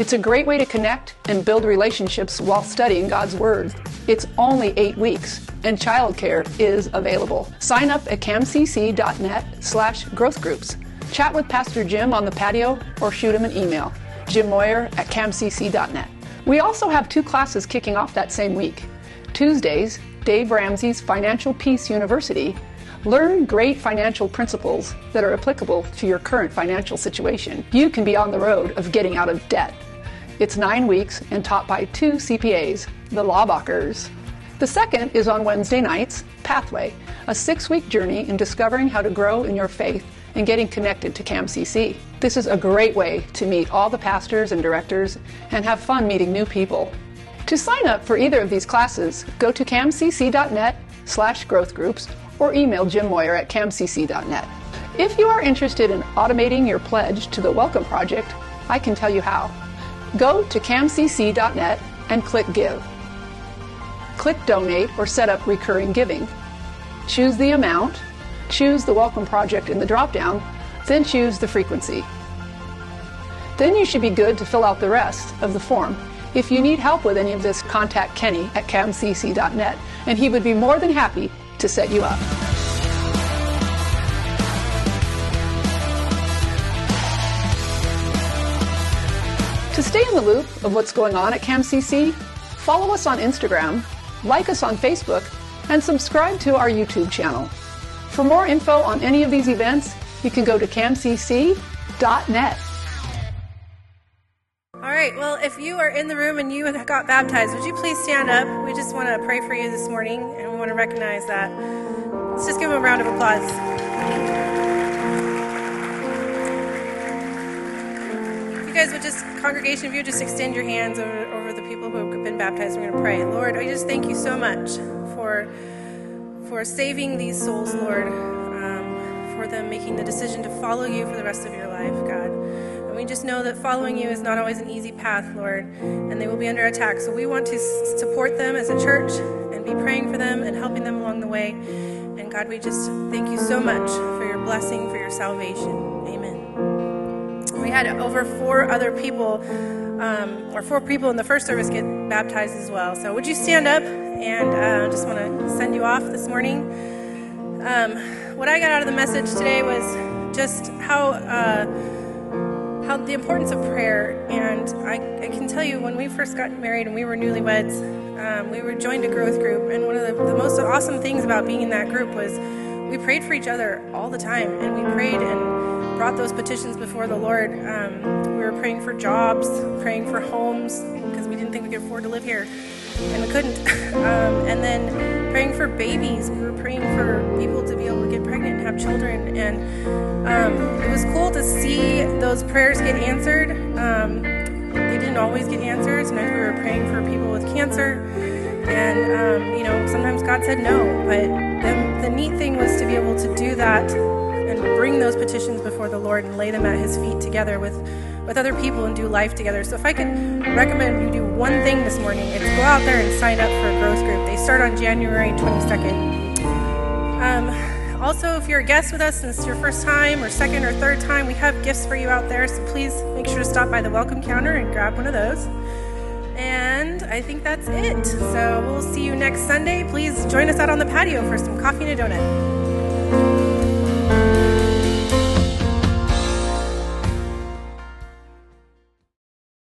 It's a great way to connect and build relationships while studying God's Word. It's only eight weeks, and childcare is available. Sign up at camcc.net slash growth groups. Chat with Pastor Jim on the patio or shoot him an email. Jim Moyer at camcc.net. We also have two classes kicking off that same week. Tuesdays, Dave Ramsey's Financial Peace University. Learn great financial principles that are applicable to your current financial situation. You can be on the road of getting out of debt. It's nine weeks and taught by two CPAs, the Lawbachers. The second is on Wednesday nights, Pathway, a six week journey in discovering how to grow in your faith and getting connected to CAMCC. This is a great way to meet all the pastors and directors and have fun meeting new people. To sign up for either of these classes, go to camcc.net slash growth groups or email Jim Moyer at camcc.net. If you are interested in automating your pledge to the Welcome Project, I can tell you how. Go to camcc.net and click Give. Click Donate or set up recurring giving. Choose the amount, choose the Welcome Project in the dropdown, then choose the frequency. Then you should be good to fill out the rest of the form. If you need help with any of this, contact Kenny at camcc.net, and he would be more than happy to set you up. To stay in the loop of what's going on at CamCC, follow us on Instagram, like us on Facebook, and subscribe to our YouTube channel. For more info on any of these events, you can go to camcc.net. All right, well, if you are in the room and you got baptized, would you please stand up? We just want to pray for you this morning, and we want to recognize that. Let's just give them a round of applause. You guys would just, congregation, if you just extend your hands over, over the people who have been baptized, we're going to pray. Lord, I just thank you so much for, for saving these souls, Lord, um, for them making the decision to follow you for the rest of your life, God. And we just know that following you is not always an easy path, Lord, and they will be under attack. So we want to support them as a church and be praying for them and helping them along the way. And God, we just thank you so much for your blessing, for your salvation. We had over four other people, um, or four people in the first service get baptized as well. So would you stand up? And I uh, just want to send you off this morning. Um, what I got out of the message today was just how. Uh, how the importance of prayer. And I, I can tell you, when we first got married and we were newlyweds, um, we were joined a growth group. And one of the, the most awesome things about being in that group was we prayed for each other all the time. And we prayed and brought those petitions before the Lord. Um, we were praying for jobs, praying for homes, because we didn't think we could afford to live here. And we couldn't. um, and then praying for babies. We were praying for people to be able to get pregnant and have children. And um, it was cool to see those prayers get answered. Um, they didn't always get answered. Sometimes we were praying for people with cancer. And, um, you know, sometimes God said no. But the, the neat thing was to be able to do that bring those petitions before the Lord and lay them at His feet together with, with other people and do life together. So if I could recommend you do one thing this morning, it's go out there and sign up for a growth group. They start on January 22nd. Um, also, if you're a guest with us and it's your first time or second or third time, we have gifts for you out there. So please make sure to stop by the welcome counter and grab one of those. And I think that's it. So we'll see you next Sunday. Please join us out on the patio for some coffee and a donut.